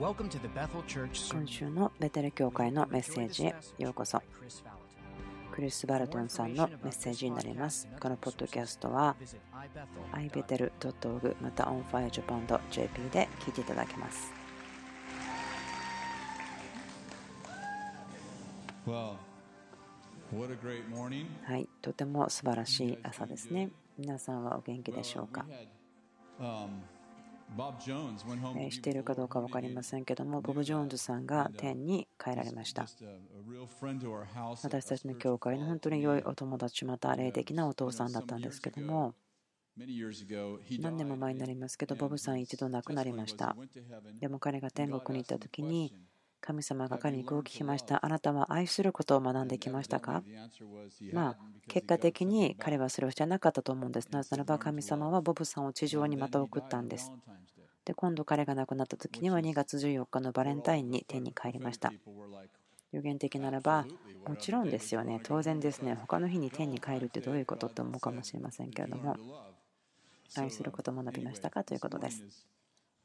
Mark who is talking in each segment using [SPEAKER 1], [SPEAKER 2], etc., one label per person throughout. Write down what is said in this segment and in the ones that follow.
[SPEAKER 1] 今週のベテル教会のメッセージへようこそ。クリス・バルトンさんのメッセージになります。このポッドキャストは ibetel.org また onfirejapan.jp で聞いていただけます。はい、とても素晴らしい朝ですね。皆さんはお元気でしょうか？知っているかどうか分かりませんけども、ボブ・ジョーンズさんが天に帰られました。私たちの教会の本当に良いお友達、また霊的なお父さんだったんですけども、何年も前になりますけど、ボブさん一度亡くなりました。でも彼が天国に行った時に、神様が彼にこう聞きました。あなたは愛することを学んできましたか？まあ、結果的に彼はそれをしてなかったと思うんです。なぜならば神様はボブさんを地上にまた送ったんです。で、今度彼が亡くなった時には2月14日のバレンタインに天に帰りました。予言的ならば、もちろんですよね、当然ですね、他の日に天に帰るってどういうことって思うかもしれませんけれども、愛することを学びましたか？ということです。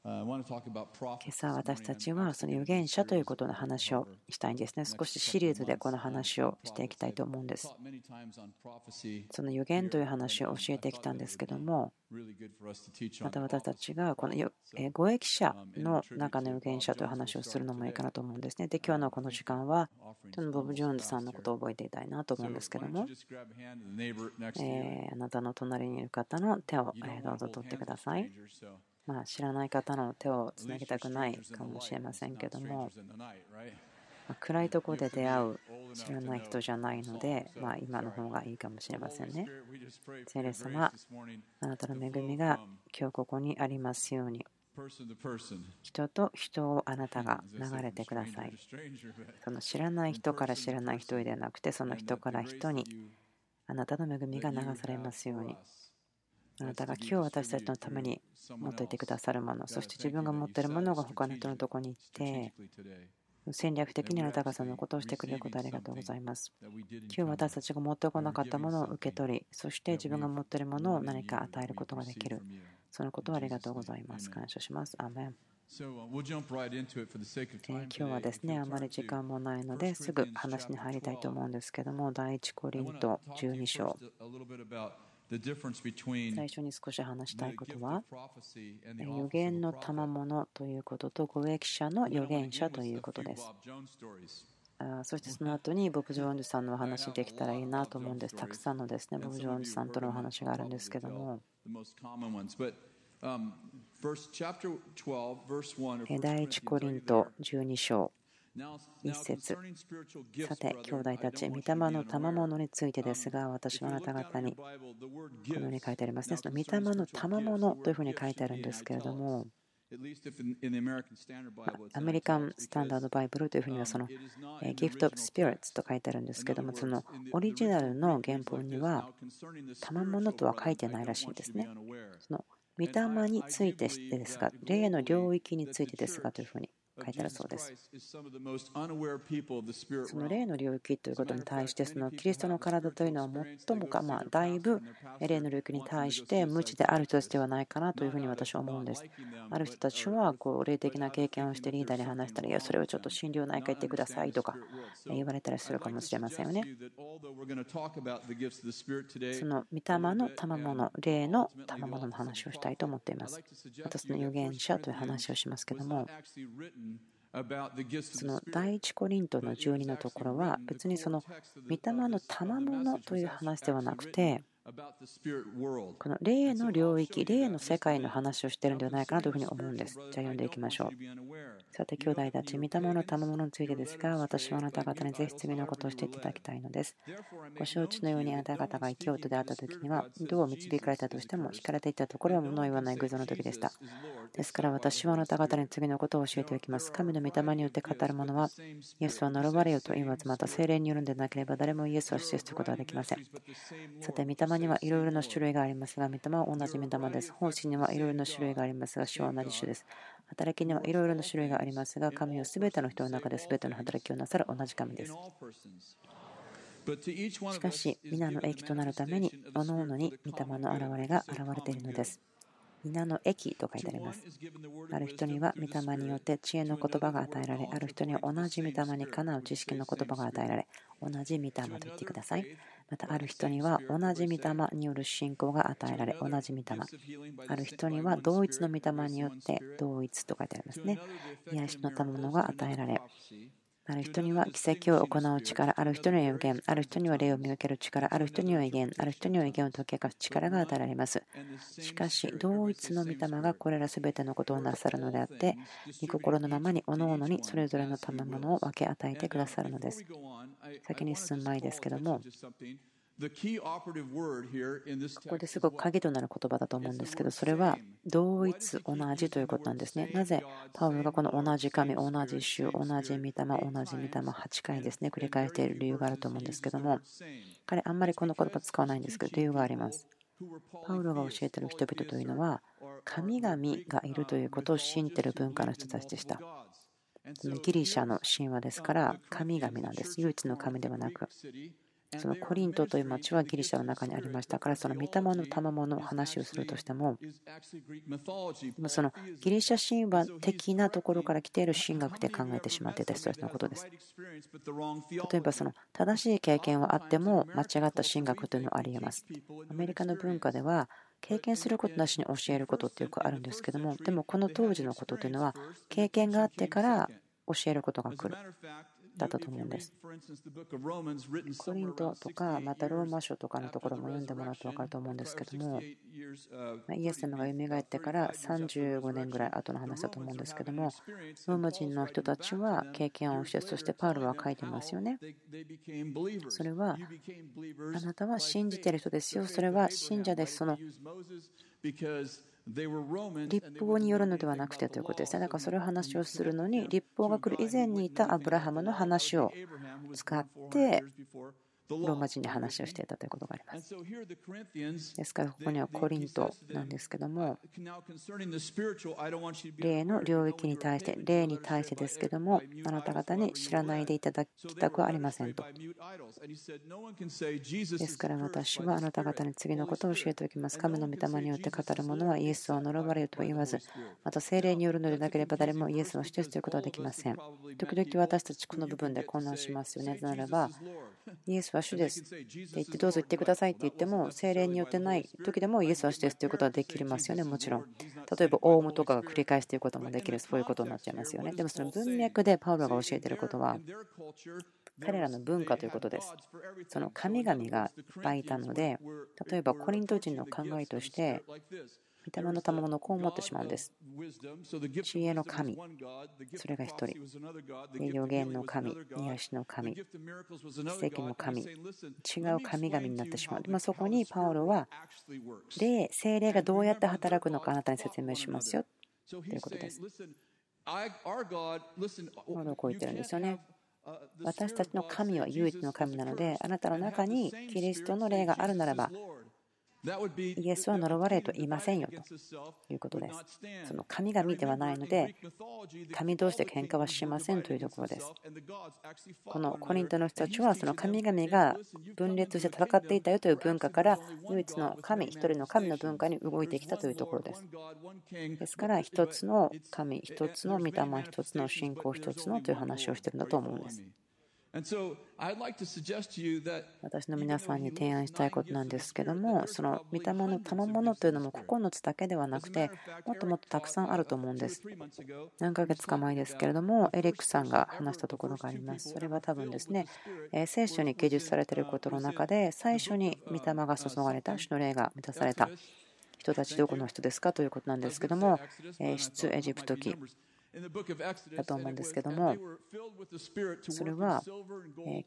[SPEAKER 1] 今朝私たちはその預言者ということの話をしたいんですね。少しシリーズでこの話をしていきたいと思うんです。その預言という話を教えてきたんですけども、また私たちがこの語益者の中の預言者という話をするのもいいかなと思うんですね。で、今日のこの時間は、ボブ・ジョーンズさんのことを覚えていたいなと思うんですけども、えあなたの隣にいる方の手をどうぞ取ってください。まあ、知らない方の手をつなぎたくないかもしれませんけども、ま暗いとこで出会う知らない人じゃないので、まあ、今の方がいいかもしれませんね。聖霊様、あなたの恵みが今日ここにありますように。人と人をあなたが流れてください。その知らない人から知らない人ではなくて、その人から人にあなたの恵みが流されますように。あなたが今日私たちのために持っていてくださるもの、そして自分が持っているものが他の人のところに行って、戦略的にあなたがそのことをしてくれることありがとうございます。今日私たちが持ってこなかったものを受け取り、そして自分が持っているものを何か与えることができる。そのことをありがとうございます。感謝します。アメン。今日はですね、あまり時間もないのですぐ話に入りたいと思うんですけども、第一コリント12章。最初に少し話したいことは、予言の賜物ということと、語益者の預言者ということです。そしてその後にボブ・ジョーンズさんのお話できたらいいなと思うんです。たくさんのですね、ボブ・ジョーンズさんとのお話があるんですけども。第一コリント12章一節さて、兄弟たち、御霊の賜物についてですが、私はあなた方に、このように書いてありますね。その御霊の賜物というふうに書いてあるんですけれども、アメリカン・スタンダード・バイブルというふうにはそのギフト・スピリッツと書いてあるんですけどもそのオリジナルの原本には賜物とは書いてないらしいんですね。その御霊についてですが、霊の領域についてですがというふうに書いてあるそうです。その霊の領域ということに対して、そのキリストの体というのは最もか、まあ、だいぶ霊の領域に対して無知である人たちではないかなというふうに私は思うんです。ある人たちはこう霊的な経験をしてリーダーに話したら、いや、それをちょっと心療内科行ってくださいとか言われたりするかもしれませんよね。その御霊の賜物、霊の賜物の話をしたいと思っています。私の預言者という話をしますけども、その第一コリントの12のところは別にその御霊の賜物という話ではなくてこの霊の領域、霊の世界の話をしているんではないかなというふうに思うんです。じゃあ読んでいきましょう。さて、兄弟たち、見たもの、賜物についてですが、私はあなた方にぜひ次のことをしていただきたいのです。ご承知のようにあなた方が異教徒であった時には、どう導かれたとしても、引かれていたところは物を言わない偶像の時でした。ですから私はあなた方に次のことを教えておきます。神の御霊によって語る者は、イエスは呪われよと言わず、また精霊によるんでなければ誰もイエスを施設することはできません。さて、御霊にはいろいろな種類がありますが、御霊は同じ御霊です。奉仕にはいろいろな種類がありますが、主は同じ種です。働きにはいろいろな種類がありますが、神はすべての人の中で全ての働きをなさる同じ神です。しかし、皆の益となるために、おのおのに御霊の現れが現れているのです。稲の駅と書いてあります。ある人には御霊によって知恵の言葉が与えられ、ある人には同じ御霊にかなう知識の言葉が与えられ、同じ御霊と言ってください。またある人には同じ御霊による信仰が与えられ、同じ御霊。ある人には同一の御霊によって同一と書いてありますね。癒しの賜物が与えられ、ある人には奇跡を行う力、ある人には予言、ある人には霊を見分ける力、ある人には威厳、ある人には威厳を解き明かす力が与えられます。しかし、同一の御霊がこれら全てのことをなさるのであって、御心のままに各々にそれぞれの賜物を分け与えてくださるのです。先に進む前ですけども、ここですごく鍵となる言葉だと思うんですけど、それは同一、同じということなんですね。なぜパウロがこの同じ神、同じ種、同じ御霊、同じ御霊、8回ですね、繰り返している理由があると思うんですけども、彼、あんまりこの言葉使わないんですけど、理由があります。パウロが教えている人々というのは、神々がいるということを信じている文化の人たちでした。ギリシャの神話ですから、神々なんです。唯一の神ではなく。そのコリントという町はギリシャの中にありましたから、その御霊の賜物の話をするとしても、そのギリシャ神話的なところから来ている神学で考えてしまっていた人たちのことです。例えば、その正しい経験はあっても間違った神学というのはありえます。アメリカの文化では、経験することなしに教えることってよくあるんですけども、でもこの当時のことというのは、経験があってから教えることが来る。だったと思うんです。コリントとか、またローマ書とかのところも読んでもらうと分かると思うんですけども、イエス様が蘇ってから35年ぐらい後の話だと思うんですけども、ローマ人の人たちは経験をして、そしてパウロは書いてますよね。それは、あなたは信じてる人ですよ。それは信者です。その立法によるのではなくてということですね。だからそれを話をするのに、立法が来る以前にいたアブラハムの話を使って、ローマ人に話をしていたということがあります。ですから、ここにはコリントなんですけども、霊の領域に対して、霊に対してですけども、あなた方に知らないでいただきたくはありませんと。ですから、私はあなた方に次のことを教えておきます。神の御霊によって語る者はイエスは呪われるとは言わず、また精霊によるのでなければ誰もイエスを主とすることはできません。時々私たちこの部分で混乱しますよね。ならば、イエスは主ですって言ってどうぞ言ってくださいって言っても精霊によってない時でもイエスは主ですということはできますよねもちろん例えばオウムとかが繰り返すということもできるそういうことになっちゃいますよねでもその文脈でパウロが教えていることは彼らの文化ということです。その神々がいっぱいいたので、例えばコリント人の考えとして、御霊の賜物をこう思ってしまうんです。知恵の神、それが1人。予言の神、癒しの神、奇跡の神、違う神々になってしまう。まあ、そこにパウロは、霊、精霊がどうやって働くのかあなたに説明しますよということです。パウロはこう言ってるんですよね。私たちの神は唯一の神なので、あなたの中にキリストの霊があるならば、イエスは呪われと言いませんよということです。その神々ではないので、神同士で喧嘩はしませんというところです。このコリントの人たちは、その神々が分裂して戦っていたよという文化から、唯一の神、一人の神の文化に動いてきたというところです。ですから、一つの神、一つの御霊、一つの信仰、一つのという話をしているんだと思うんです。私の皆さんに提案したいことなんですけども、その御霊の賜物というのも9つだけではなくて、もっともっとたくさんあると思うんです。何ヶ月か前ですけれども、エリックさんが話したところがあります。それは多分ですね、聖書に記述されていることの中で、最初に御霊が注がれた、主の霊が満たされた人たち、どこの人ですかということなんですけども、出エジプト記。だと思うんですけどもそれは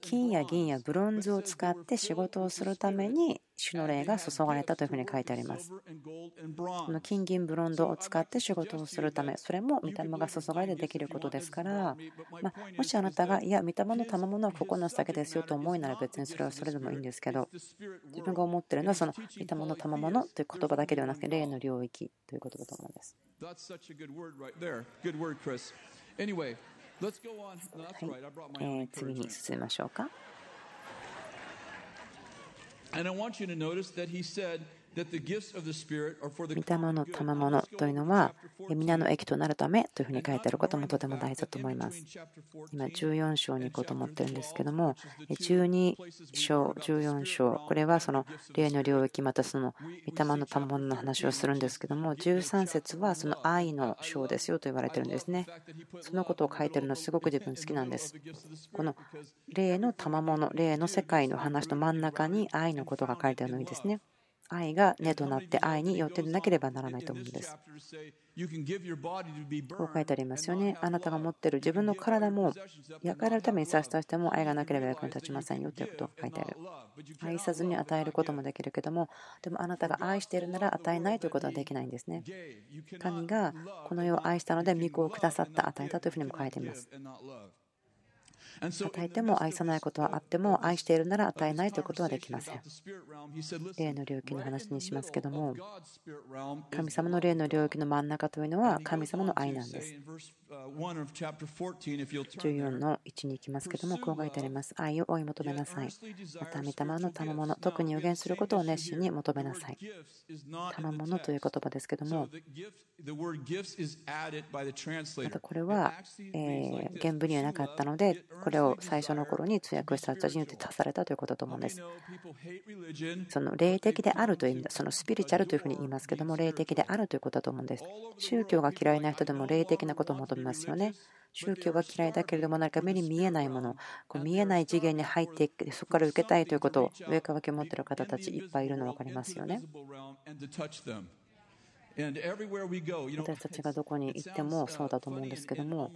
[SPEAKER 1] 金や銀やブロンズを使って仕事をするために主の霊が注がれたというふうに書いてあります。この金銀ブロンドを使って仕事をするためそれも御霊が注がれてできることですから、まもしあなたがいや御霊の賜物は9つだけですよと思いなら別にそれはそれでもいいんですけど自分が思ってるのはその御霊の賜物という言葉だけではなくて霊の領域ということだと思うんです。Chris. Anyway, let's go on. No, that's right. I brought my own 次に進みましょうか。
[SPEAKER 2] And I want you to notice that he said
[SPEAKER 1] 御霊の賜物というのは皆の益となるためというふうに書いてあることもとても大事だと思います。今14章に行こうと思ってるんですけども12章14章これはその霊の領域またその御霊の賜物の話をするんですけども13節はその愛の章ですよと言われてるんですね。そのことを書いてるのすごく自分好きなんです。この霊の賜物霊の世界の話の真ん中に愛のことが書いてあるのにですね。愛が根となって愛によってなければならないと思うんです。こう書いてありますよね。あなたが持っている自分の体も焼かれるために差し出しても愛がなければ役に立ちませんよということが書いてある。愛さずに与えることもできるけども、でもあなたが愛しているなら与えないということはできないんですね。神がこの世を愛したので御子をくださった与えたというふうにも書いています。与えても愛さないことはあっても愛しているなら与えないということはできません。霊の領域の話にしますけども神様の霊の領域の真ん中というのは神様の愛なんです。14の1に行きますけどもこう書いてあります。愛を追い求めなさい。また御霊の賜物特に予言することを熱心に求めなさい。賜物という言葉ですけどもまたこれは原文にはなかったのでこれを最初の頃に通訳した人たちによって足されたということだと思うんです。その霊的であるという意味だ、そのスピリチュアルというふうに言いますけども、霊的であるということだと思うんです。宗教が嫌いな人でも霊的なことを求めますよね。宗教が嫌いだけれども、何か目に見えないもの、こう見えない次元に入っていく、そこから受けたいということを上かわきを持っている方たちいっぱいいるの分かりますよね。私たちがどこに行ってもそうだと思うんですけども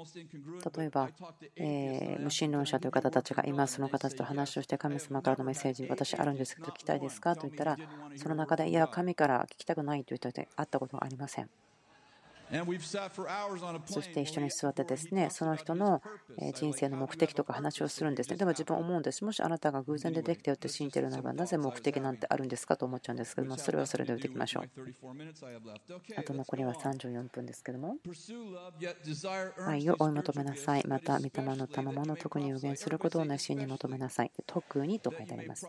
[SPEAKER 1] 例えば、え無神論者という方たちが今その方たちと話をして神様からのメッセージ私あるんですけど聞きたいですかと言ったらその中でいや神から聞きたくないと言って会ったことがありません。そして一緒に座ってですねその人の人生の目的とか話をするんですね。でも自分思うんです。もしあなたが偶然でできたよって信じているならばなぜ目的なんてあるんですかと思っちゃうんですけどもそれはそれで置いていきましょう。あと残りは34分ですけども。愛を追い求めなさい。また御霊の賜物特に予言することを熱心に求めなさい。特にと書いてあります。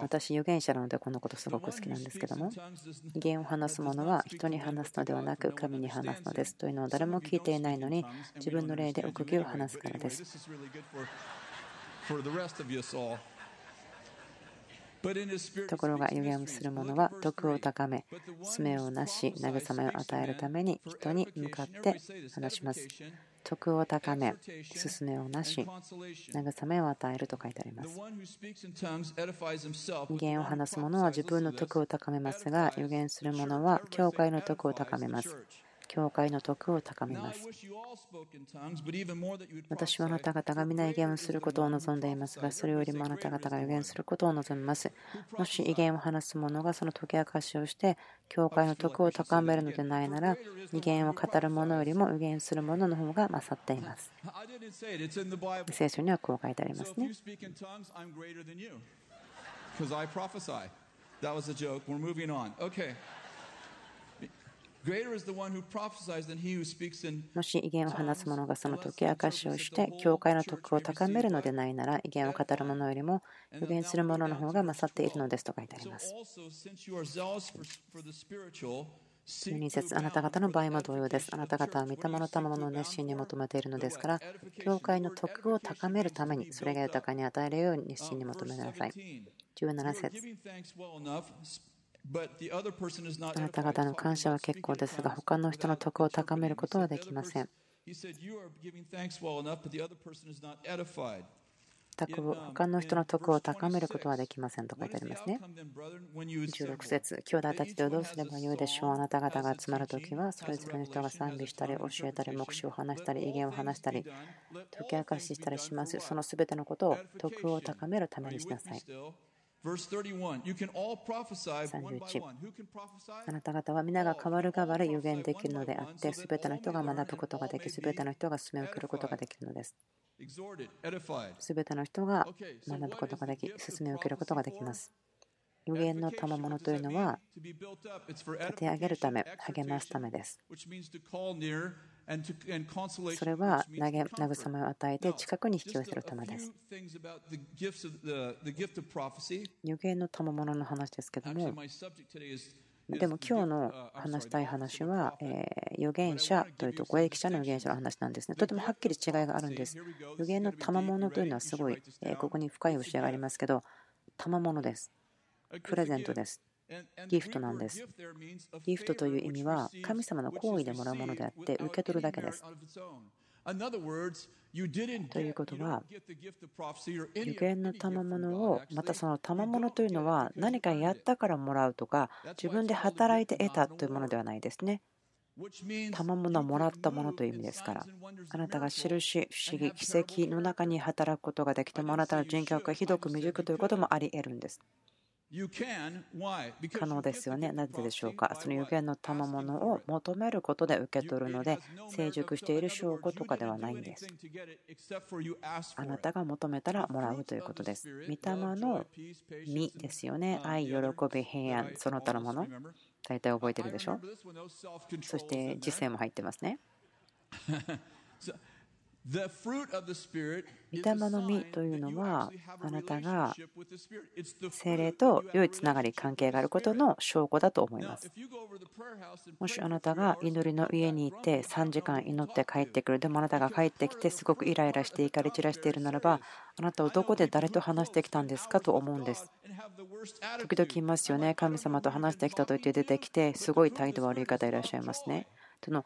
[SPEAKER 1] 私預言者なのでこのことすごく好きなんですけども。言を話す者は人に話すのではなく神に話すのですというのを誰も聞いていないのに自分の霊で奥義を話すからです。ところが予言をする者は徳を高め、爪をなし、慰めを与えるために人に向かって話します。徳を高め、勧めをなし、慰めを与えると書いてあります。言を話す者は自分の徳を高めますが、予言する者は教会の徳を高めます。教会の徳を高めます。私はあなた方が皆威厳をすることを望んでいますが、それよりもあなた方が予言することを望みます。もし威厳を話す者がその解き明かしをして、教会の徳を高めるのでないなら、威厳を語る者よりも予言する者の方が勝っています。聖書にはこう書いてありますね。That was a joke. We're moving on. Okay. もし威厳を話す者がその解き明かしをして教会の徳を高めるのでないなら威厳を語る者よりも予言する者の方が勝っているのですと書いてあります。12節あなた方の場合も同様です。あなた方は御霊の賜物を熱心に求めているのですから、教会の徳を高めるために、それが豊かに与えるように熱心に求めなさい。17節あなた方の感謝は結構ですが、他の人の徳を高めることはできません。他の人の徳を高めることはできませんと書いてありますね。16節兄弟たちでどうすればよいでしょうあなた方が集まるときは、それぞれの人が賛美したり、教えたり、目視を話したり、威厳を話したり、解き明かししたりします。そのすべてのことを徳を高めるためにしなさい。31あなた方は皆が変わる変わる予言できるのであって、すべての人が学ぶことができ、すべての人が進めを送ることができるのです。すべての人が学ぶことができ、進めを受けることができます。予言の賜物というのは立て上げるため、励ますためです。それは慰めを与えて近くに引き寄せるためです。予言の賜物の話ですけども、でも今日の話したい話は、え預言者というと、ご益者の預言者の話なんですね。とてもはっきり違いがあるんです。預言の賜物というのはすごい、えここに深い教えがありますけど、賜物です。プレゼントです。ギフトなんです。ギフトという意味は神様の行為でもらうものであって受け取るだけです。ということは、予言の賜物を、またその賜物というのは何かやったからもらうとか、自分で働いて得たというものではないですね。賜物はもらったものという意味ですから、あなたが印、不思議、奇跡の中に働くことができても、あなたの人格がひどく未熟ということもあり得るんです。可能ですよね。なぜでしょうか？その予言の賜物を求めることで受け取るので、成熟している証拠とかではないんです。あなたが求めたらもらうということです。御霊の実ですよね。愛、喜び、平安、その他のもの。大体覚えてるでしょ。そして実践も入ってますね。御霊の実というのはあなたが精霊と良いつながり関係があることの証拠だと思います。もしあなたが祈りの家に行って3時間祈って帰ってくる。でもあなたが帰ってきてすごくイライラして怒り散らしているならばあなたはどこで誰と話してきたんですか？と思うんです。時々言いますよね。神様と話してきたと言って出てきてすごい態度悪い方いらっしゃいますね。その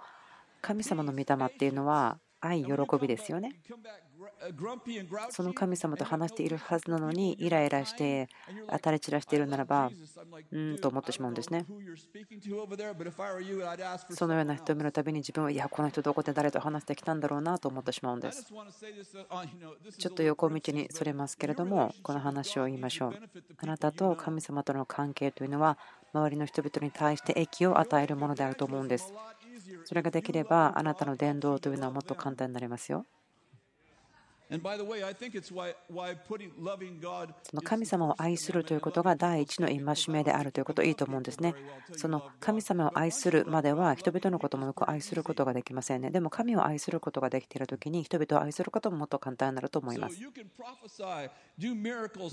[SPEAKER 1] 神様の御霊っていうのは愛、喜びですよね。その神様と話しているはずなのに、イライラして、当たり散らしているならば、うんと思ってしまうんですね。そのような人を見るたびに自分は、いや、この人どこで誰と話してきたんだろうなと思ってしまうんです。ちょっと横道にそれますけれども、この話を言いましょう。あなたと神様との関係というのは、周りの人々に対して益を与えるものであると思うんです。それができればあなたの伝道というのはもっと簡単になりますよ。神様を愛するということが第一の戒めであるということいいと思うんですね。その神様を愛するまでは人々のこともよく愛することができませんね。でも神を愛することができているときに人々を愛することももっと簡単になると思います。入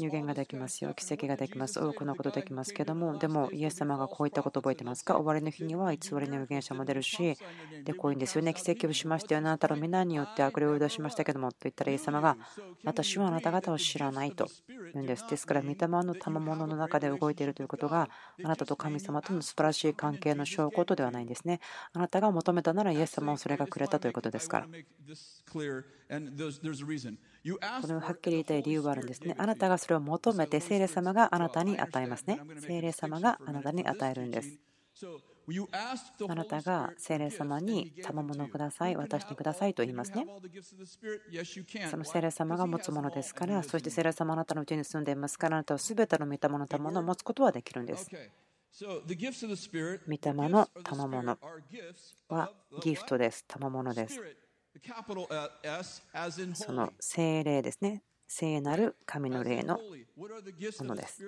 [SPEAKER 1] 言ができますよ。奇跡ができます。多くのことできますけども、でもイエス様がこういったことを覚えてますか？終わりの日には偽りの預言者も出るし、でこういうんですよね。奇跡をしましたよ。あなたの皆によって悪霊を出しましたけどもと言ったらイエス様が私はあなた方を知らないと言うんです。ですから、御霊の賜物の中で動いているということがあなたと神様との素晴らしい関係の証拠とではないんですね。あなたが求めたならイエス様をそれがくれたということですから。これをはっきり言いたい理由があるんですね。あなたがそれを求めて、聖霊様があなたに与えますね。聖霊様があなたに与えるんです。あなたが聖霊様に賜物ください、渡してくださいと言いますね。その聖霊様が持つものですから、そして聖霊様あなたのうちに住んでいますから、あなたは全ての御霊の賜物を持つことはできるんです。御霊の賜物はギフトです。賜物です。その聖霊ですね。聖なる神の霊のものです。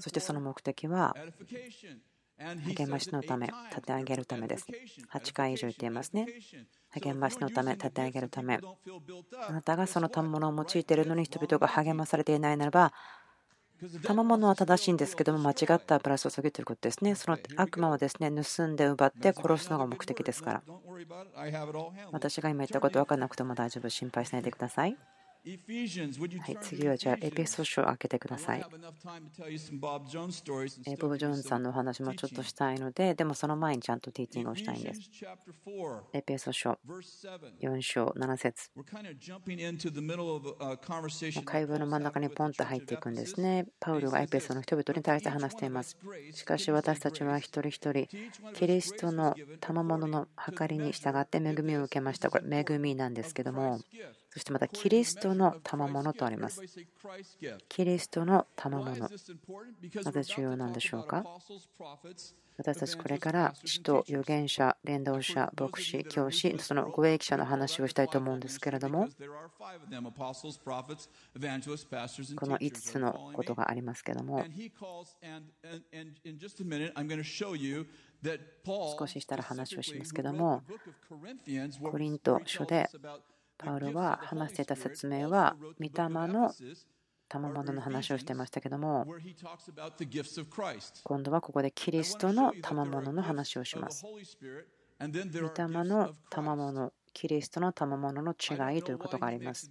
[SPEAKER 1] そしてその目的は励ましのため、立て上げるためです。8回以上言っていますね。励ましのため、立て上げるため。あなたがその賜物を用いているのに人々が励まされていないならば、賜物は正しいんですけども、間違ったプラスを下げていることですね。その悪魔はですね、盗んで奪って殺すのが目的ですから。私が今言ったこと分からなくても大丈夫、心配しないでください。はい、次はじゃあエペソ書を開けてください。ボブ・ジョーンズさんのお話もちょっとしたいので、でもその前にちゃんとティーチングをしたいんです。エペソ書4章7節会話の真ん中にポンと入っていくんですね。パウルがエペソの人々に対して話しています。しかし私たちは一人一人、キリストの賜物の計りに従って恵みを受けました。これ、恵みなんですけども。そしてまたキリストの賜物とあります。キリストの賜物。なぜ重要なんでしょうか？私たちこれから使徒、預言者、伝道者、牧師、教師、その護衛記者の話をしたいと思うんですけれども、この5つのことがありますけれども、少ししたら話をしますけども、コリント書でパウロは話していた説明は、御霊の賜物の話をしてましたけども今度はここでキリストの賜物の話をします。御霊の賜物キリストの賜物の違いということがあります。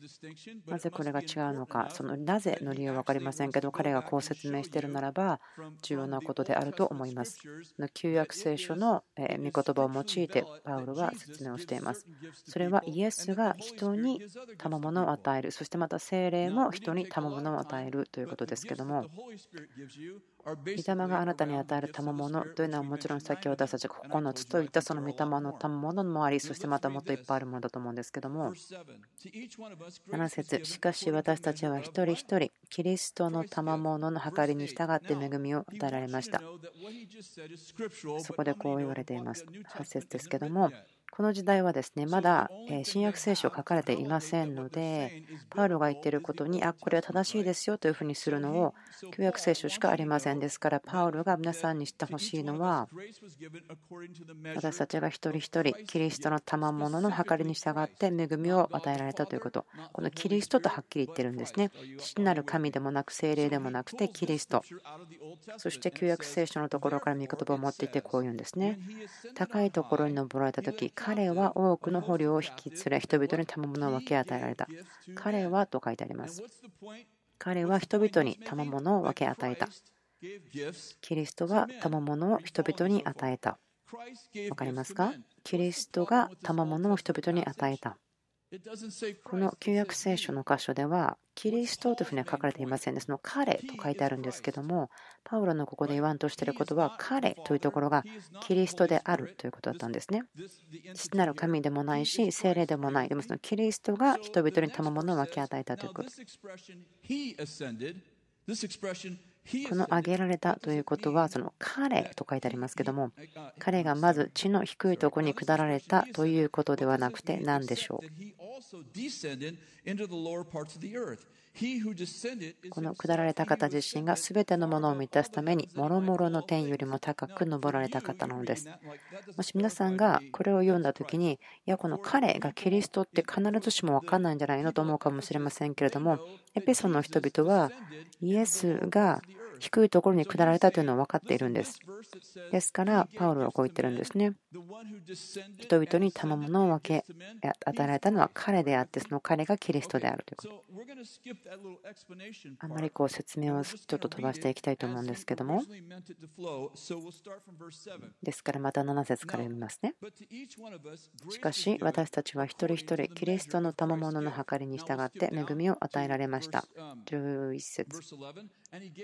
[SPEAKER 1] なぜこれが違うのか、そのなぜの理由は分かりませんけど、彼がこう説明しているならば、重要なことであると思います。旧約聖書の御言葉を用いて、パウロは説明をしています。それはイエスが人に賜物を与える、そしてまた精霊も人に賜物を与えるということですけども、御霊があなたに与える賜物というのはもちろんさっき私たちが9つといったその御霊の賜物もありそしてまたもっといっぱいあるものだと思うんですけども7節しかし私たちは一人一人キリストの賜物の計りに従って恵みを与えられました。そこでこう言われています。8節ですけどもこの時代はですねまだ新約聖書書かれていませんのでパウロが言っていることにあこれは正しいですよというふうにするのを旧約聖書しかありませんですからパウロが皆さんに知ってほしいのは私たちが一人一人キリストの賜物の計りに従って恵みを与えられたということ。このキリストとはっきり言ってるんですね。父なる神でもなく精霊でもなくてキリスト。そして旧約聖書のところから御言葉を持っていてこう言うんですね。高いところに登られた時彼は多くの捕虜を引き連れ、人々に賜物を分け与えられた。彼はと書いてあります。彼は人々に賜物を分け与えた。キリストは賜物を人々に与えた。分かりますか？キリストが賜物を人々に与えた。この旧約聖書の箇所では、キリストというふうには書かれていませんで、その彼と書いてあるんですけども、パウロのここで言わんとしていることは、彼というところがキリストであるということだったんですね。父なる神でもないし、精霊でもない。でもそのキリストが人々に賜物を分け与えたということ。この挙げられたということは、その彼と書いてありますけども、彼がまず地の低いところに下られたということではなくて何でしょう？この下られた方自身が全てのものを満たすために、もろもろの天よりも高く登られた方なのです。もし皆さんがこれを読んだ時に、いや、この彼がキリストって必ずしも分かんないんじゃないのと思うかもしれませんけれども、エペソの人々は、イエスが低いところに下られたというのは分かっているんです。ですから、パウロはこう言ってるんですね。人々に賜物を分け与えられたのは彼であって、その彼がキリストであるということ。あまりこう説明をちょっと飛ばしていきたいと思うんですけども。ですからまた7節から読みますね。しかし私たちは一人一人キリストの賜物の計りに従って恵みを与えられました。11節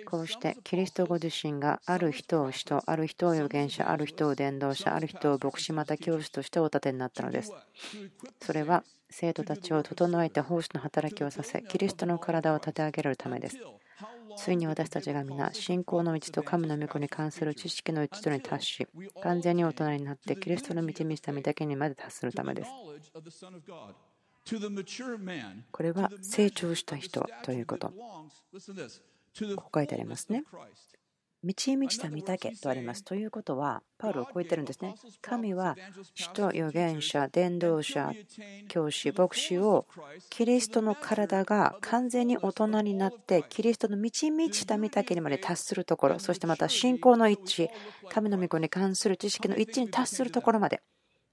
[SPEAKER 1] こうしてキリストご自身がある人を使徒、ある人を預言者、ある人を伝道者、ある人を牧師、また教師としてお立てになったのです。それは生徒たちを整えて奉仕の働きをさせ、キリストの体を立て上げるためです。ついに私たちが皆、信仰の道と神の御子に関する知識の一度に達し、完全に大人になって、キリストの導した身だけにまで達するためです。これは成長した人ということ。こう書いてありますね。満ち満ちた御岳とあります。ということは、パウロをこう言ってるんですね。神は使徒、預言者、伝道者、教師、牧師をキリストの体が完全に大人になって、キリストの満ち満ちた御岳にまで達するところ、そしてまた信仰の一致、神の御子に関する知識の一致に達するところまで、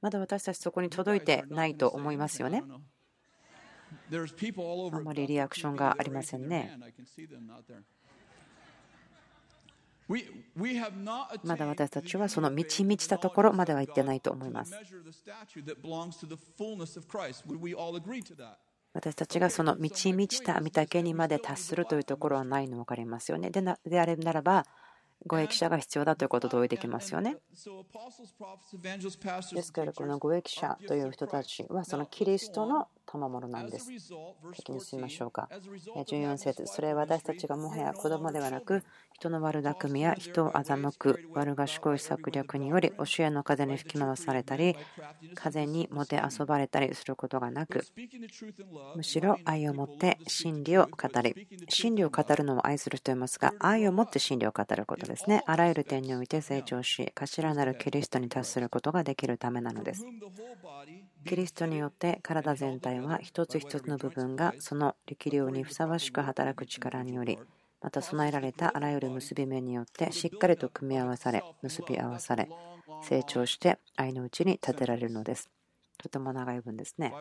[SPEAKER 1] まだ私たちそこに届いてないと思いますよね。あまりリアクションがありませんね。まだ私たちはその満ち満ちたところまでは行ってないと思います。私たちがその満ち満ちた御岳にまで達するというところはないの分かりますよね。でであれならば、語益者が必要だということ同意できますよね。ですからこの語益者という人たちはそのキリストの賜物なんです。先に進みましょうか。14節それは私たちがもはや子供ではなく人の悪巧みや人を欺く悪賢い策略により教えの風に吹き回されたり風にもて遊ばれたりすることがなくむしろ愛を持って真理を語り真理を語るのを愛する人いますが愛を持って真理を語ることですね。あらゆる点において成長し頭なるキリストに達することができるためなのです。キリストによって体全体は一つ一つの部分がその力量にふさわしく働く力によりまた備えられたあらゆる結び目によってしっかりと組み合わされ結び合わされ成長して愛のうちに立てられるのです。とても長い文ですね。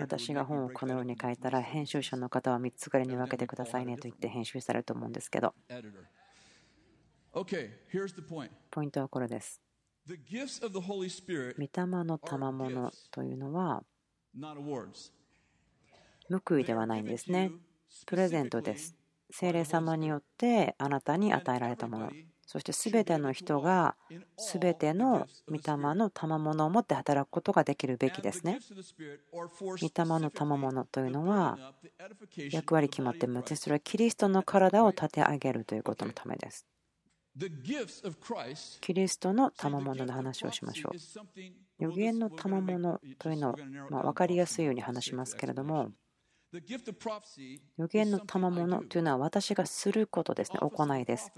[SPEAKER 1] 私が本をこのように書いたら編集者の方は3つぐらいに分けてくださいねと言って編集されると思うんですけど。ポイントはこれです。御霊の賜物というのは報いではないんですね。プレゼントです聖霊様によってあなたに与えられたものそして全ての人が全ての御霊の賜物を持って働くことができるべきですね。御霊の賜物というのは役割決まっています。それはキリストの体を立て上げるということのためです。キリストの賜物の話をしましょう。予言の賜物というのをま分かりやすいように話しますけれども予言の賜物というのは私がすることですね、行いです。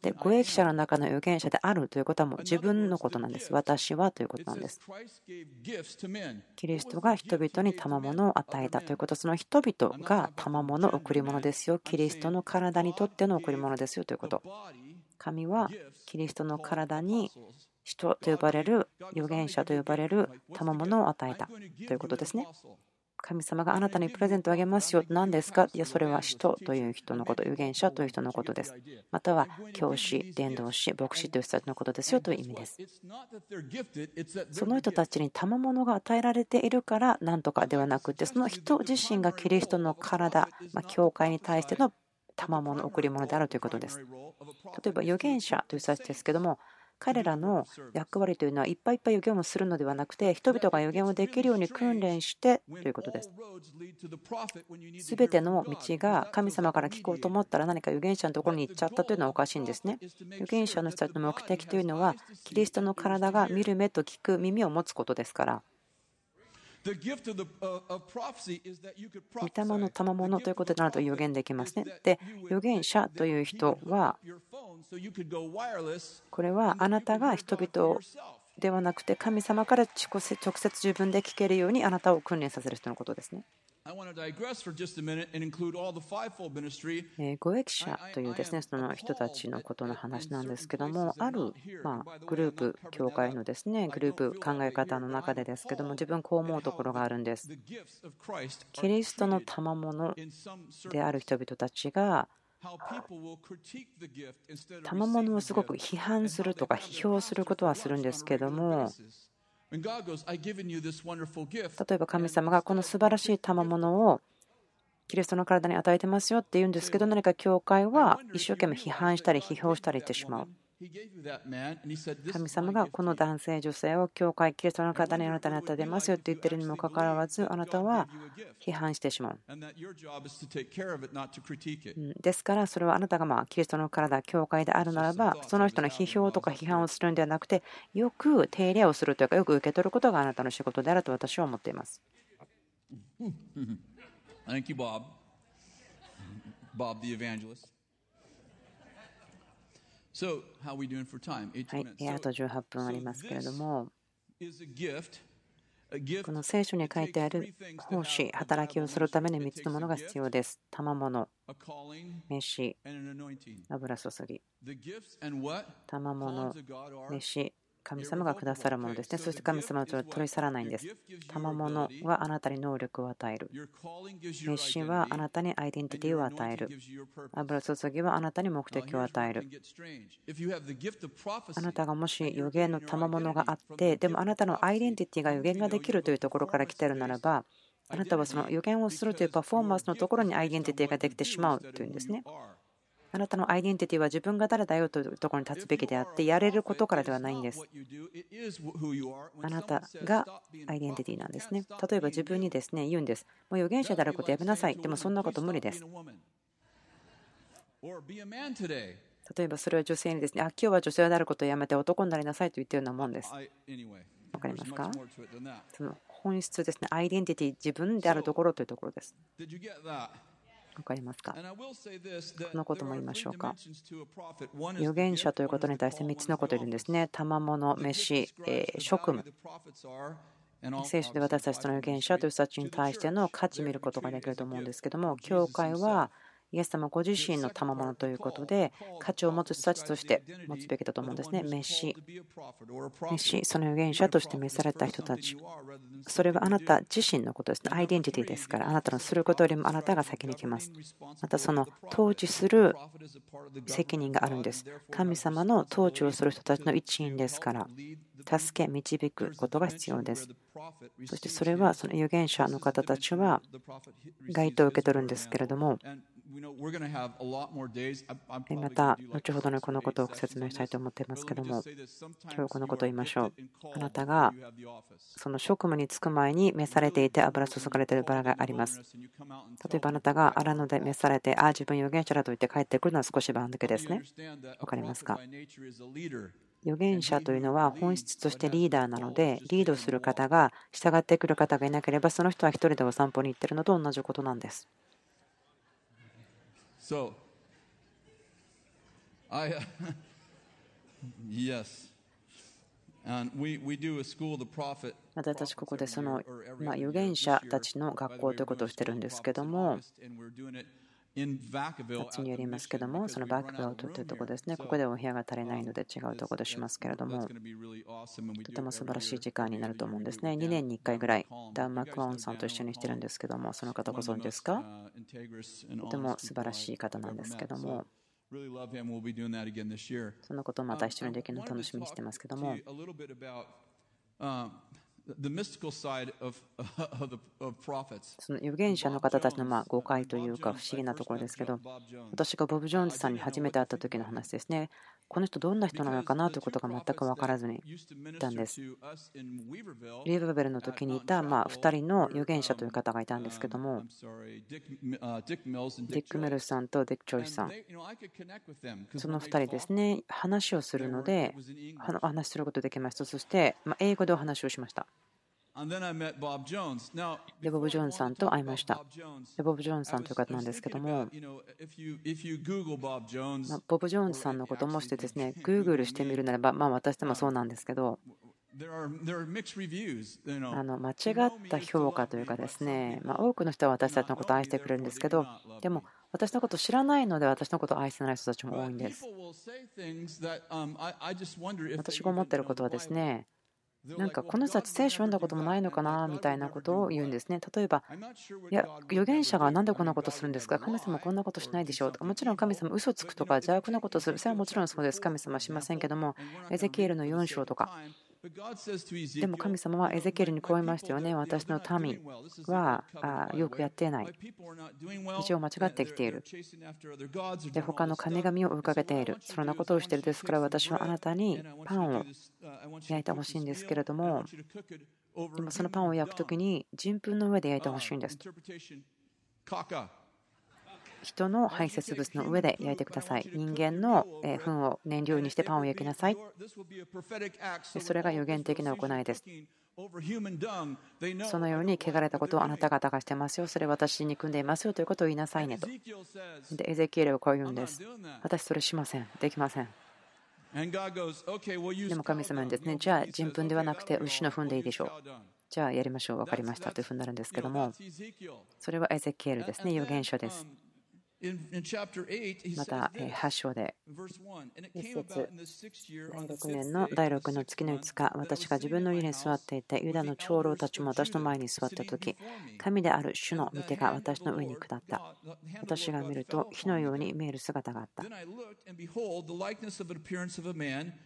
[SPEAKER 1] で、語益者の中の預言者であるということはもう自分のことなんです。私はということなんです。キリストが人々に賜物を与えたということ、その人々が賜物、贈り物ですよ。キリストの体にとっての贈り物ですよということ。神はキリストの体に人と呼ばれる預言者と呼ばれる賜物を与えたということですね。神様があなたにプレゼントをあげますよ。何ですか？いや、それは人という人のこと、預言者という人のことです。または教師、伝道師、牧師という人たちのことですよという意味です。その人たちに賜物が与えられているから何とかではなくて、その人自身がキリストの体、ま、教会に対しての賜物、贈り物であるということです。例えば預言者という人たちですけども、彼らの役割というのはいっぱいいっぱい予言をするのではなくて人々が予言をできるように訓練してということです。すべての道が神様から聞こうと思ったら何か預言者のところに行っちゃったというのはおかしいんですね。預言者の人たちの目的というのはキリストの体が見る目と聞く耳を持つことですから。御霊の賜物ということになると予言できますね。で、預言者という人は、これはあなたが人々ではなくて神様から直接自分で聞けるようにあなたを訓練させる人のことですね。語益者というですねその人たちのことの話なんですけどもあるまグループ教会のですねグループ考え方の中でですけども自分こう思うところがあるんです。キリストの賜物である人々たちが賜物をすごく批判するとか批評することはするんですけども例えば神様がこの素晴らしい賜物をキリストの体に与えてますよって言うんですけど何か教会は一生懸命批判したり批評したりしてしまう。神様がこの男性、女性を教会、キリストの方にあなたに与えてますよと言ってるにもかかわらず、あなたは批判してしまう。ですから、それはあなたがまあキリストの体、教会であるならば、その人の批評とか批判をするんではなくて、よく手入れをするというか、よく受け取ることがあなたの仕事であると私は思っています。Thank you, Bob. Bob the evangelist. はい、あと18分ありますけれども、この聖書に書いてある奉仕、働きをするために3つのものが必要です。賜物、飯、油注ぎ。賜物、飯、神様がくださるものですね。そして神様は取り去らないんです。賜物はあなたに能力を与える。熱心はあなたにアイデンティティを与える。油注ぎはあなたに目的を与える。あなたがもし予言の賜物があって、でもあなたのアイデンティティが予言ができるというところから来ているならば、あなたはその予言をするというパフォーマンスのところにアイデンティティができてしまうというんですね。あなたのアイデンティティは自分が誰だよというところに立つべきであって、やれることからではないんです。あなたがアイデンティティなんですね。例えば自分にですね言うんです。もう預言者であることやめなさい。でもそんなこと無理です。例えばそれは女性にですね、あ、今日は女性であることをやめて男になりなさいと言ってるようなもんです。わかりますか？その本質ですね、アイデンティティ、自分であるところというところです。わかりますか？このことも言いましょうか。預言者ということに対して3つのことを言うんですね。賜物、飯、職務。聖書で私たちとの預言者という人たちに対しての価値見ることができると思うんですけども、教会はイエス様ご自身の賜物ということで価値を持つ人たちとして持つべきだと思うんですね。メシ、メシ、その預言者として召された人たち。それはあなた自身のことですね。アイデンティティですから、あなたのすることよりもあなたが先に来ます。またその統治する責任があるんです。神様の統治をする人たちの一員ですから、助け、導くことが必要です。そしてそれはその預言者の方たちは該当を受け取るんですけれども、また、後ほどのこのことを説明したいと思っていますけども、今日このことを言いましょう。あなたがその職務に就く前に召されていて油注がれているバラがあります。例えばあなたが荒野で召されて、ああ、自分預言者だと言って帰ってくるのは少し番だけですね。わかりますか？預言者というのは本質としてリーダーなので、リードする方が従ってくる方がいなければ、その人は一人でお散歩に行ってるのと同じことなんです。So, I, yes. 私ここでその、ま預言者たちの学校ということをしてるんですけども、によりますけども、そのバックベルトというところですね、ここでお部屋が足りないので違うところでしますけれども、とても素晴らしい時間になると思うんですね。2年に1回ぐらい、ダウン・マクワンさんと一緒にしてるんですけども、その方ご存知ですか？とても素晴らしい方なんですけども、そのことをまた一緒にできるのを楽しみにしてますけども、その預言者の方たちのまあ誤解というか不思議なところですけど私がボブ・ジョーンズさんに初めて会った時の話ですねこの人どんな人なのかな？ということが全く分からずにいたんです。リーバベルの時にいたまあ2人の預言者という方がいたんですけどもディック・メルさんとディック・チョイスさんその2人ですね話をするので話することできました。そして英語でお話をしましたで、ボブ・ジョーンズさんと会いました。で、ボブ・ジョーンズさんという方なんですけども、まボブ・ジョーンズさんのこともしてですね、Google してみるならば、まあ私でもそうなんですけど、あの間違った評価というかですね、ま多くの人は私たちのことを愛してくれるんですけど、でも私のことを知らないので私のことを愛せない人たちも多いんです。私が思っていることはですね、なんかこの人たち聖書読んだこともないのかなみたいなことを言うんですね。例えば、いや、預言者がなんでこんなことするんですか？神様こんなことしないでしょうとか、もちろん神様嘘つくとか邪悪なことする。それはもちろんそうです。神様はしませんけども、エゼキエルの4章とか、でも神様はエゼキエルにこう言いましたよね。私の民はよくやっていない。非常間違ってきている。で、他の神々を追いかけている。そんなことをしているですから私はあなたにパンを焼いてほしいんですけれども、でもそのパンを焼くときに人糞の上で焼いてほしいんです。人の排泄物の上で焼いてください。人間の糞を燃料にしてパンを焼きなさい。それが予言的な行いです。そのように汚れたことをあなた方がしてますよ。それ私に組んでいますよということを言いなさいねと。で、エゼキエルはこう言うんです。私それしません。できません。でも神様にですね、じゃあ人糞ではなくて牛の糞でいいでしょう。じゃあやりましょう。分かりましたというふうになるんですけども、それはエゼキエルですね、預言書です。また8章で。一節。第6年の第6の月の5日私が自分の家に座っていてユダの長老たちも私の前に座った時神である主の御手が私の上に下った。私が見ると火のように見える姿があった。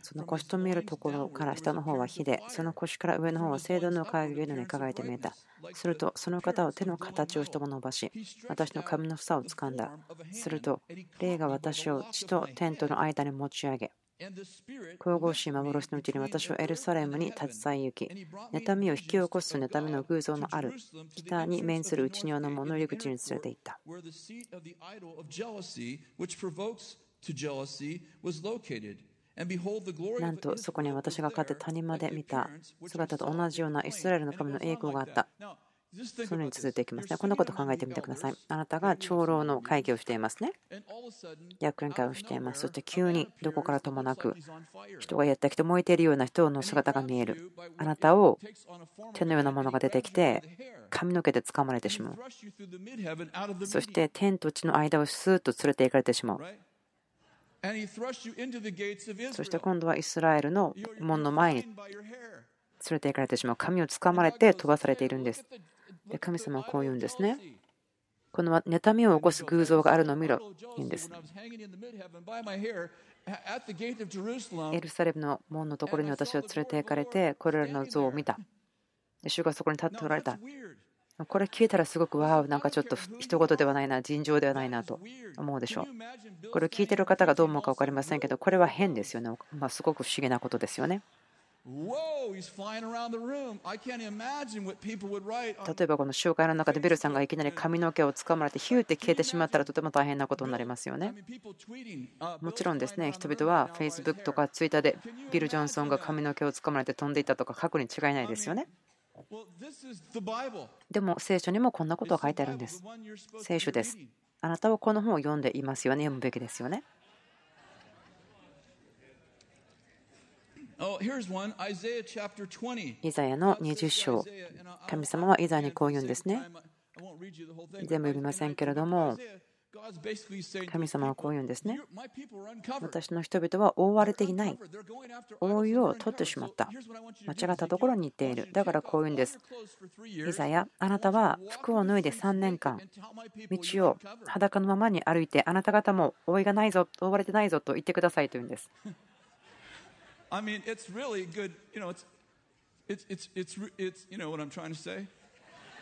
[SPEAKER 1] その腰と見えるところから下の方は火でその腰から上の方は聖堂の輝きのに輝いて見えたするとその方を手の形をしたも伸ばし私の髪の房を掴んだすると、霊が私を地とテントの間に持ち上げ、神々しい幻のうちに私はエルサレムに携え行き、妬みを引き起こす妬みの偶像のある北に面する内庭の門の入り口に連れて行った。なんとそこに私がかつて谷間で見た姿と同じようなイスラエルの神の栄光があった。それに続いていきますね。こんなこと考えてみてください。あなたが長老の会議をしていますね。役員会をしています。そして急にどこからともなく人がやってきて燃えているような人の姿が見える。あなたを手のようなものが出てきて髪の毛で掴まれてしまう。そして天と地の間をスーッと連れて行かれてしまう。そして今度はイスラエルの門の前に連れて行かれてしまう。髪を掴まれて飛ばされているんです。で神様はこう言うんですね。この妬みを起こす偶像があるのを見ろ、言うんです。エルサレムの門のところに私は連れて行かれて、これらの像を見た。主がそこに立っておられた。これ聞いたらすごくわあなんかちょっと一言ではないな尋常ではないなと思うでしょう。これを聞いてる方がどう思うか分かりませんけどこれは変ですよね、まあ、すごく不思議なことですよね。例えばこの集会の中でビルさんがいきなり髪の毛をつかまれてヒューって消えてしまったらとても大変なことになりますよね。もちろんですね。人々は Facebook とか Twitter でビル・ジョンソンが髪の毛をつかまれて飛んでいたとか書くに違いないですよね。でも聖書にもこんなことが書いてあるんです。聖書です。あなたはこの本を読んでいますよね、読むべきですよね。イザヤの20章。神様はイザヤにこう言うんですね。全部読みませんけれども、神様はこう言うんですね。私の人々は覆われていない。覆いを取ってしまった。間違ったところに行っている。だからこう言うんです。いざや、あなたは服を脱いで3年間、道を裸のままに歩いて、あなた方も覆いがないぞ、覆われてないぞと言ってくださいと言うんです。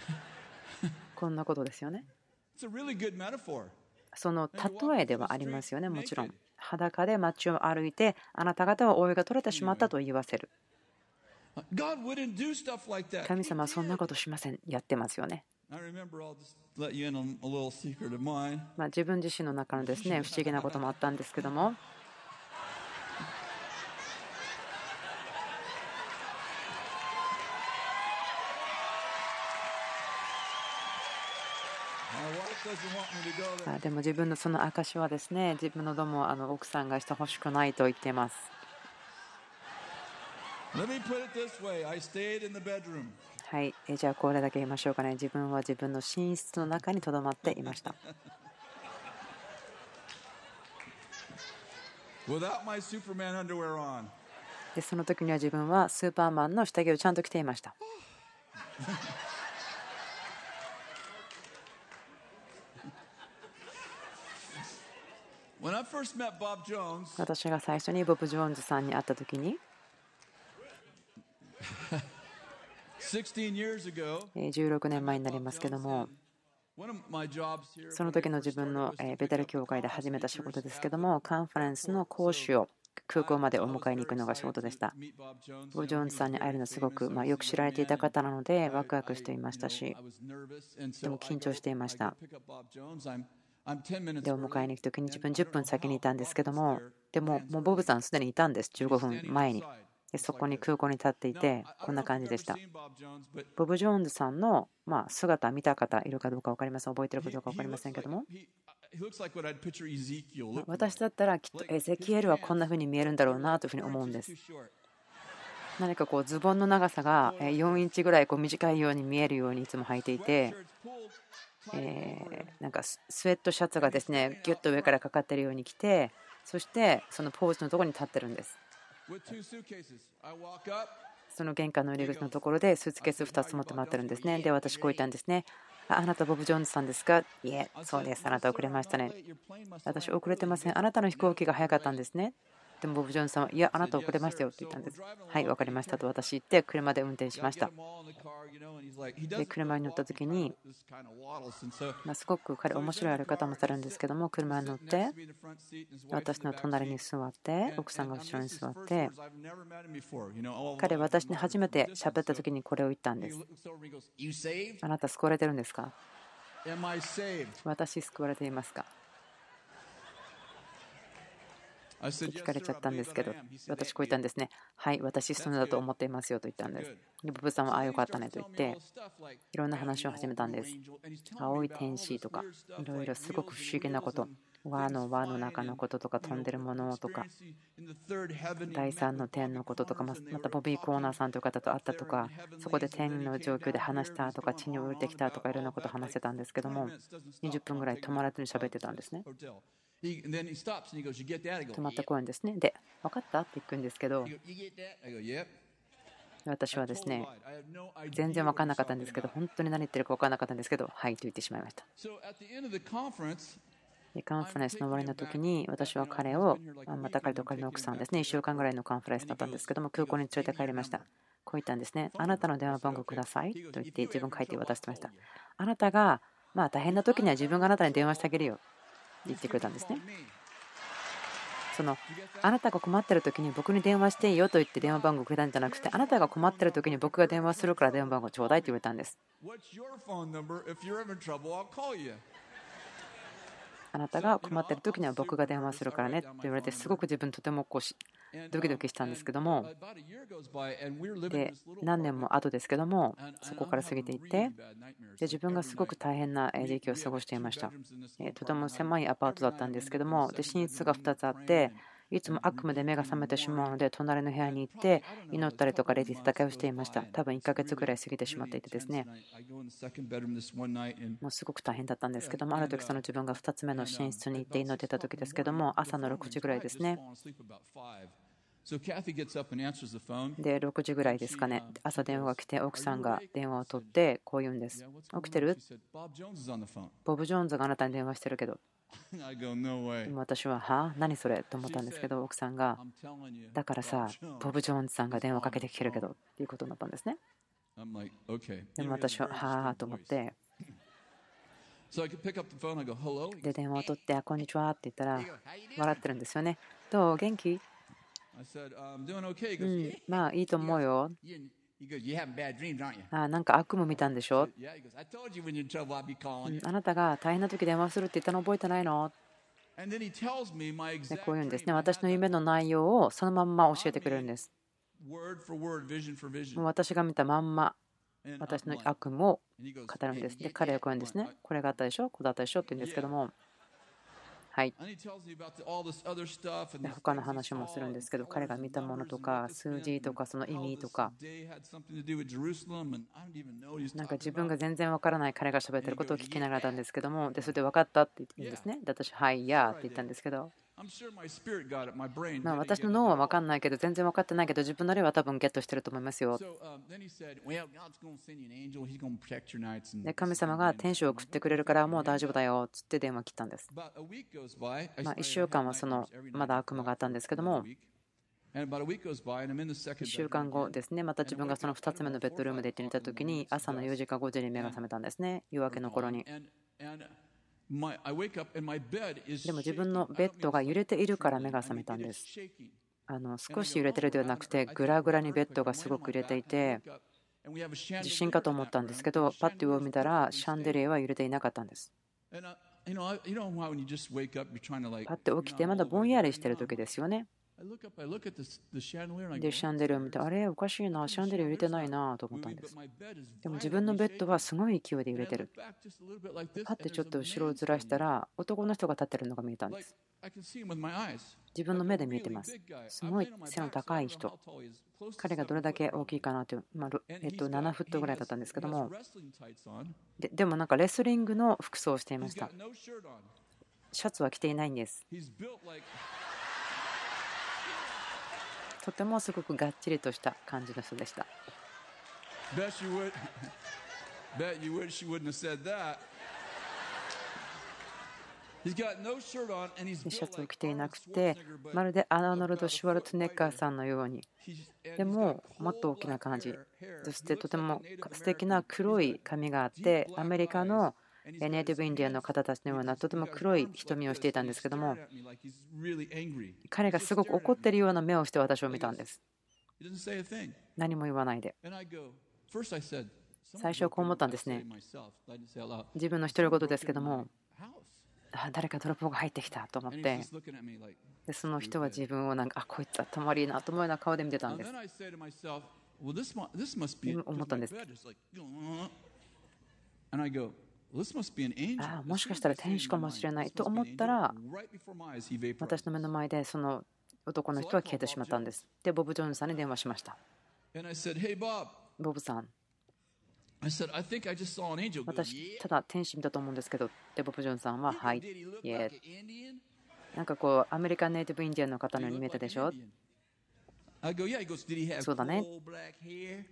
[SPEAKER 1] こんなことですよね。その例えではありますよね、もちろん。裸で街を歩いて、あなた方は覆いが取れてしまったと言わせる。神様はそんなことしません。やってますよね。ま自分自身の中のですね不思議なこともあったんですけども。でも自分のその証はですね自分のどもあの奥さんがしてほしくないと言っています。はい、じゃあこれだけ言いましょうかね。自分は自分の寝室の中にとどまっていました。でその時には自分はスーパーマンの下着をちゃんと着ていました。私が最初にボブ・ジョーンズさんに会った時に16 年前になりますけどもその時の自分のベテル教会で始めた仕事ですけどもカンファレンスの講師を空港までお迎えに行くのが仕事でした。ボブ・ジョーンズさんに会えるのはすごく、まよく知られていた方なのでワクワクしていましたしでも緊張していました。でお迎えに行く時に自分10分先にいたんですけどもでももうボブさんすでにいたんです15分前に。でそこに空港に立っていてこんな感じでした。ボブ・ジョーンズさんのま姿見た方いるかどうか分かりません。覚えてるかどうか分かりませんけども。私だったらきっとエゼキエルはこんな風に見えるんだろうなというふうに思うんです。何かこうズボンの長さが4インチぐらいこう短いように見えるようにいつも履いていてえなんかスウェットシャツがですねギュッと上からかかってるように着てそしてそのポーズのところに立ってるんですその玄関の入り口のところでスーツケース2つ持って待ってるんですねで私こう言ったんですねあなたボブ・ジョーンズさんですかいえそうですあなた遅れましたね私遅れてませんあなたの飛行機が早かったんですねでもボブ・ジョンさんは、いや、あなた遅れましたよと言ったんです。はい、分かりましたと私言って、車で運転しました。で、車に乗った時に、まあ、すごく彼、面白いやり方もされるんですけども、車に乗って、私の隣に座って、奥さんが後ろに座って、彼、私に初めて喋った時にこれを言ったんです。あなた救われてるんですか？私救われていますか？聞かれちゃったんですけど、私こう言ったんですね。はい、私そのだと思っていますよと言ったんです。で、ブブさんは、ああ、よかったねと言って、いろんな話を始めたんです。青い天使とか、いろいろすごく不思議なこと、輪の輪の中のこととか、飛んでるものとか、第3の天のこととか、またボビー・コーナーさんという方と会ったとか、そこで天の状況で話したとか、地に降りてきたとか、いろんなことを話せたんですけども、20分ぐらい止まらずに喋ってたんですね。止まった公園ですね。で、分かった？って言くんですけど、私はですね、全然分からなかったんですけど、本当に何言ってるか分からなかったんですけど、はいと言ってしまいました。カンファレンスの終わりの時に私は彼を、また彼と彼の奥さんですね、1週間ぐらいのカンファレンスだったんですけども、空港に連れて帰りました。こう言ったんですね、あなたの電話番号くださいと言って自分書いて渡してました。あなたが、まあ大変な時には自分があなたに電話してあげるよ言ってくれたんですね。そのあなたが困ってる時に僕に電話していいよと言って電話番号くれたんじゃなくてあなたが困ってる時に僕が電話するから電話番号ちょうだいって言われたんです。あなたが困ってる時には僕が電話するからねって言われてすごく自分とてもこうドキドキしたんですけども。で何年も後ですけどもそこから過ぎていってで自分がすごく大変な時期を過ごしていました。とても狭いアパートだったんですけどもで寝室が2つあっていつも悪夢で目が覚めてしまうので、隣の部屋に行って祈ったりとかレディ戦いをしていました。多分1ヶ月ぐらい過ぎてしまっていてですね、もうすごく大変だったんですけども、ある時その自分が2つ目の寝室に行って祈ってた時ですけども、朝の6時ぐらいですね。で、6時ぐらいですかね、朝電話が来て、奥さんが電話を取って、こう言うんです。起きてる？ボブ・ジョーンズがあなたに電話してるけど。私は、は？何それ？と思ったんですけど、奥さんが、だからさ、ボブ・ジョーンズさんが電話かけてきてるけどっていうことになったんですね。でも私は、はあと思って、で、電話を取って、あ、こんにちはって言ったら、笑ってるんですよね。どう？元気？うん、まあいいと思うよ。あなんか悪夢見たんでしょ、あなたが大変な時電話するって言ったの覚えてないの？でこういうんですね。私の夢の内容をそのまんま教えてくれるんです。私が見たまんま私の悪夢を語るんです。で彼はこういうんですね。これがあったでしょ？これだったでしょ？って言うんですけどもはい。他の話もするんですけど、彼が見たものとか、数字とか、その意味とか、なんか自分が全然わからない彼が喋ってることを聞きながらなんですけども、でそれで分かったって言うんですね。で、私、はい、やって言ったんですけど、まあ私の脳は分かんないけど、全然分かってないけど、自分なりは多分ゲットしてると思いますよ。で、神様が天使を送ってくれるからもう大丈夫だよっつって電話切ったんです。まあ1週間はそのまだ悪夢があったんですけども、1週間後ですね、また自分がその2つ目のベッドルームで行ってみたときに、朝の4時か5時に目が覚めたんですね、夜明けの頃に。でも自分のベッドが揺れているから目が覚めたんです。あの少し揺れてるではなくて、ぐらぐらにベッドがすごく揺れていて、地震かと思ったんですけど、パッと上を見たら、シャンデリアは揺れていなかったんです。パッと起きて、まだぼんやりしてる時ですよね。で、シャンデリアを見て、あれ、おかしいな、シャンデリア揺れてないなと思ったんです。でも自分のベッドはすごい勢いで揺れてる。パッてちょっと後ろをずらしたら、男の人が立ってるのが見えたんです。自分の目で見えてます。すごい背の高い人。彼がどれだけ大きいかなという、まあえっと、7フットぐらいだったんですけどもで、でもなんかレスリングの服装をしていました。シャツは着ていないんです。とてもすごくがっちりとした感じの人でした。シャツを着ていなくて、まるでアーノルド・シュワルツネッカーさんのように、でももっと大きな感じ、そしてとても素敵な黒い髪があって、アメリカのネイティブインディアンの方たちのようなとても黒い瞳をしていたんですけども、彼がすごく怒っているような目をして私を見たんです。何も言わないで。最初はこう思ったんですね。自分の独り言ですけども、誰か泥棒が入ってきたと思ってでその人は自分をなんかあこいつ頭悪いなと思うような顔で見てたんです思ったんですあもしかしたら天使かもしれないと思ったら私の目の前でその男の人は消えてしまったんです。でボブ・ジョーンズさんに電話しました。ボブさん。私、ただ天使見たと思うんですけど、デボブ・ジョンさんは、はい、いえ、なんかこう、アメリカンネイティブ・インディアンの方のように見えたでしょ？そうだね。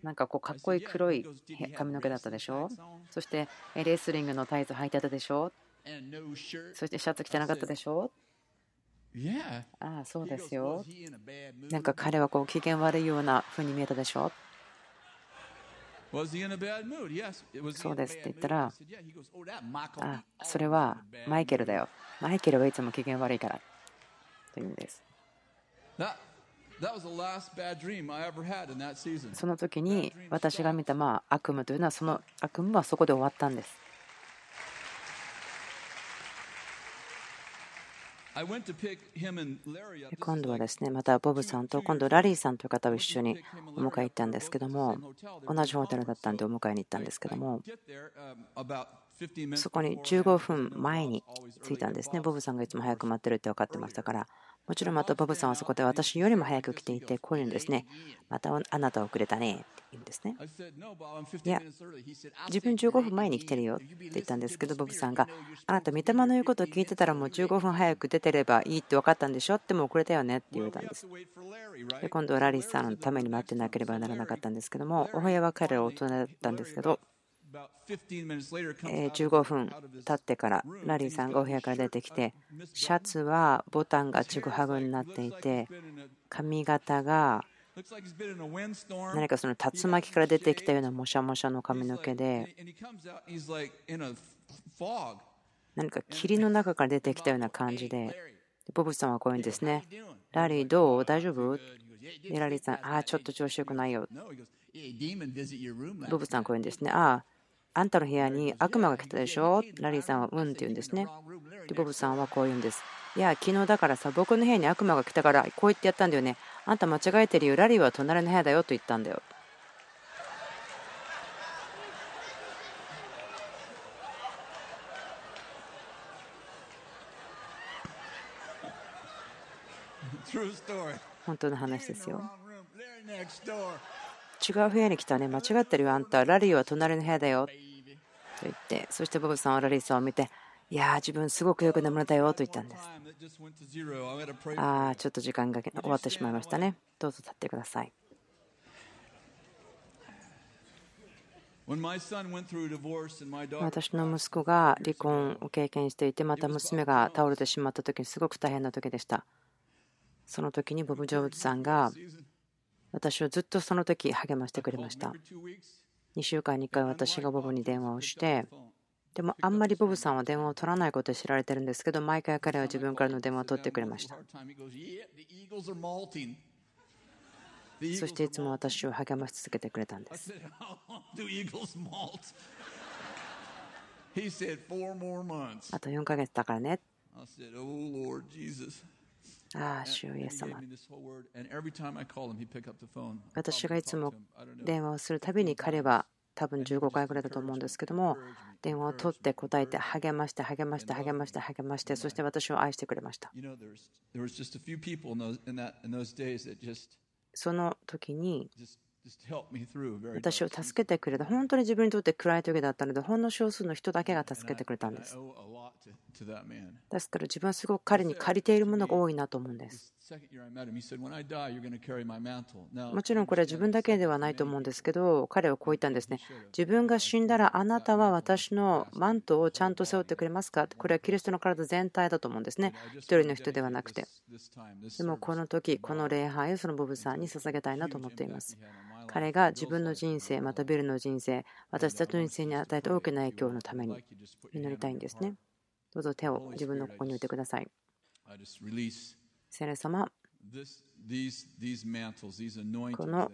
[SPEAKER 1] なんかこう、かっこいい黒い髪の毛だったでしょ？そして、レスリングのタイツ履いてたでしょ？そしてシャツ着てなかったでしょ？ああ、そうですよ。なんか彼はこう機嫌悪いような風に見えたでしょ？そうですって言ったら、あ、それはマイケルだよ。マイケルはいつも機嫌悪いから。という意味です。その時に私が見たまあ悪夢というのはその悪夢はそこで終わったんです。今度はですねまたボブさんと今度ラリーさんという方を一緒にお迎え行ったんですけども同じホテルだったんでお迎えに行ったんですけどもそこに15分前に着いたんですね。ボブさんがいつも早く待ってるって分かってましたからもちろんまたボブさんはそこで私よりも早く来ていて、こういうんですね。またあなた遅れたね。って言うんですね。いや、自分15分前に来てるよって言ったんですけど、ボブさんが、あなた、御霊の言うことを聞いてたらもう15分早く出てればいいって分かったんでしょっても遅れたよねって言われたんです。で今度はラリーさんのために待ってなければならなかったんですけども、お部屋は彼ら大人だったんですけど、15分経ってからラリーさんがお部屋から出てきてシャツはボタンがちぐはぐになっていて髪型が何かその竜巻から出てきたようなもしゃもしゃの髪の毛で何か霧の中から出てきたような感じでボブさんはこういうんですね。ラリーどう？大丈夫？でラリーさんああちょっと調子よくないよ。ボブさんこういうんですねあああんたの部屋に悪魔が来たでしょ？ラリーさんはうんって言うんですね。で、ボブさんはこう言うんです。いや、昨日だからさ、僕の部屋に悪魔が来たからこう言ってやったんだよね。あんた間違えてるよ。ラリーは隣の部屋だよと言ったんだよ。本当の話ですよ。違う部屋に来たね、間違ってるよ、あんた。ラリーは隣の部屋だよ。と言って、そしてボブさんはラリーさんを見て、いやー、自分すごくよく眠れたよと言ったんです。ああ、ちょっと時間が終わってしまいましたね。どうぞ立ってください。私の息子が離婚を経験していて、また娘が倒れてしまった時にすごく大変な時でした。その時にボブ・ジョブズさんが私をずっとその時励ましてくれました。2週間に1回私がボブに電話をして、でもあんまりボブさんは電話を取らないことで知られてるんですけど、毎回彼は自分からの電話を取ってくれました。そしていつも私を励まし続けてくれたんです。あと4ヶ月だからね。ああ、主イエス様。私がいつも電話をするたびに彼は多分15回ぐらいだと思うんですけども、電話を取って答えて励まして励まして励まして励まして、そして私を愛してくれました。その時に私を助けてくれた本当に自分にとって暗い時だったのでほんの少数の人だけが助けてくれたんですですから自分はすごく彼に借りているものが多いなと思うんです。もちろんこれは自分だけではないと思うんですけど彼はこう言ったんですね。自分が死んだらあなたは私のマントをちゃんと背負ってくれますか？これはキリストの体全体だと思うんですね。一人の人ではなくて。でもこの時この礼拝をそのボブさんに捧げたいなと思っています。彼が自分の人生またビルの人生私たちの人生に与えた大きな影響のために祈りたいんですねどうぞ手を自分のここに置いてください。聖霊様。この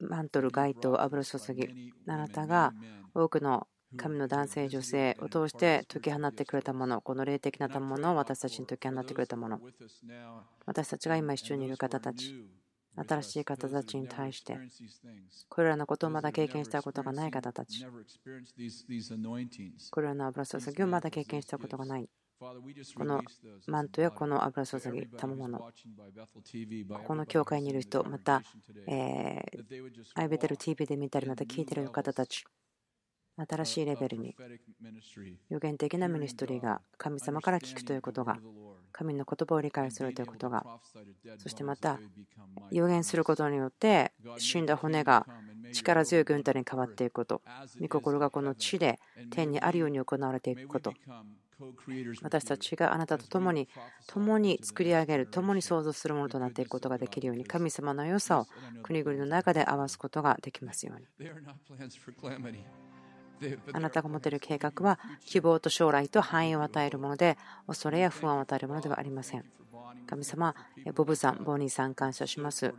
[SPEAKER 1] マントル、街灯、油注ぎ、あなたが多くの神の男性、女性を通して解き放ってくれたもの、この霊的なものを私たちに解き放ってくれたもの、私たちが今一緒にいる方たち、新しい方たちに対して、これらのことをまだ経験したことがない方たち、これらの油注ぎをまだ経験したことがない。このマントやこの油注ぎ、賜物、ここの教会にいる人、また、え、アイベテル TV で見たり、また聞いている方たち、新しいレベルに。予言的なミニストリーが神様から聞くということが神の言葉を理解するということがそしてまた予言することによって死んだ骨が力強い軍隊に変わっていくこと。御心がこの地で天にあるように行われていくこと。私たちがあなたと共に共に作り上げる共に創造するものとなっていくことができるように神様の良さを国々の中で合わすことができますようにあなたが持てる計画は希望と将来と繁栄を与えるもので恐れや不安を与えるものではありません神様ボブさんボニーさん感謝します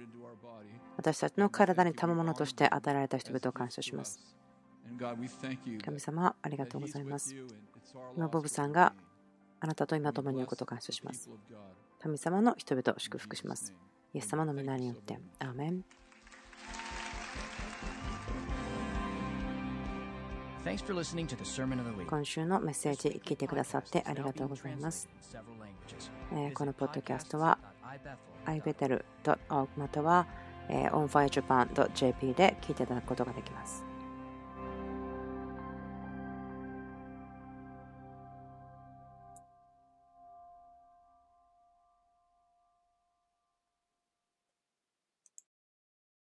[SPEAKER 1] 私たちの体に賜物として与えられた人々を感謝します神様ありがとうございます今ボブさんがあなたと今共にいることを感謝します。神様の人々を祝福します。イエス様の皆によって。アーメン今週のメッセージ聞いてくださってありがとうございます。このポッドキャストは ibetel.org または onfirejapan.jp で聞いていただくことができます。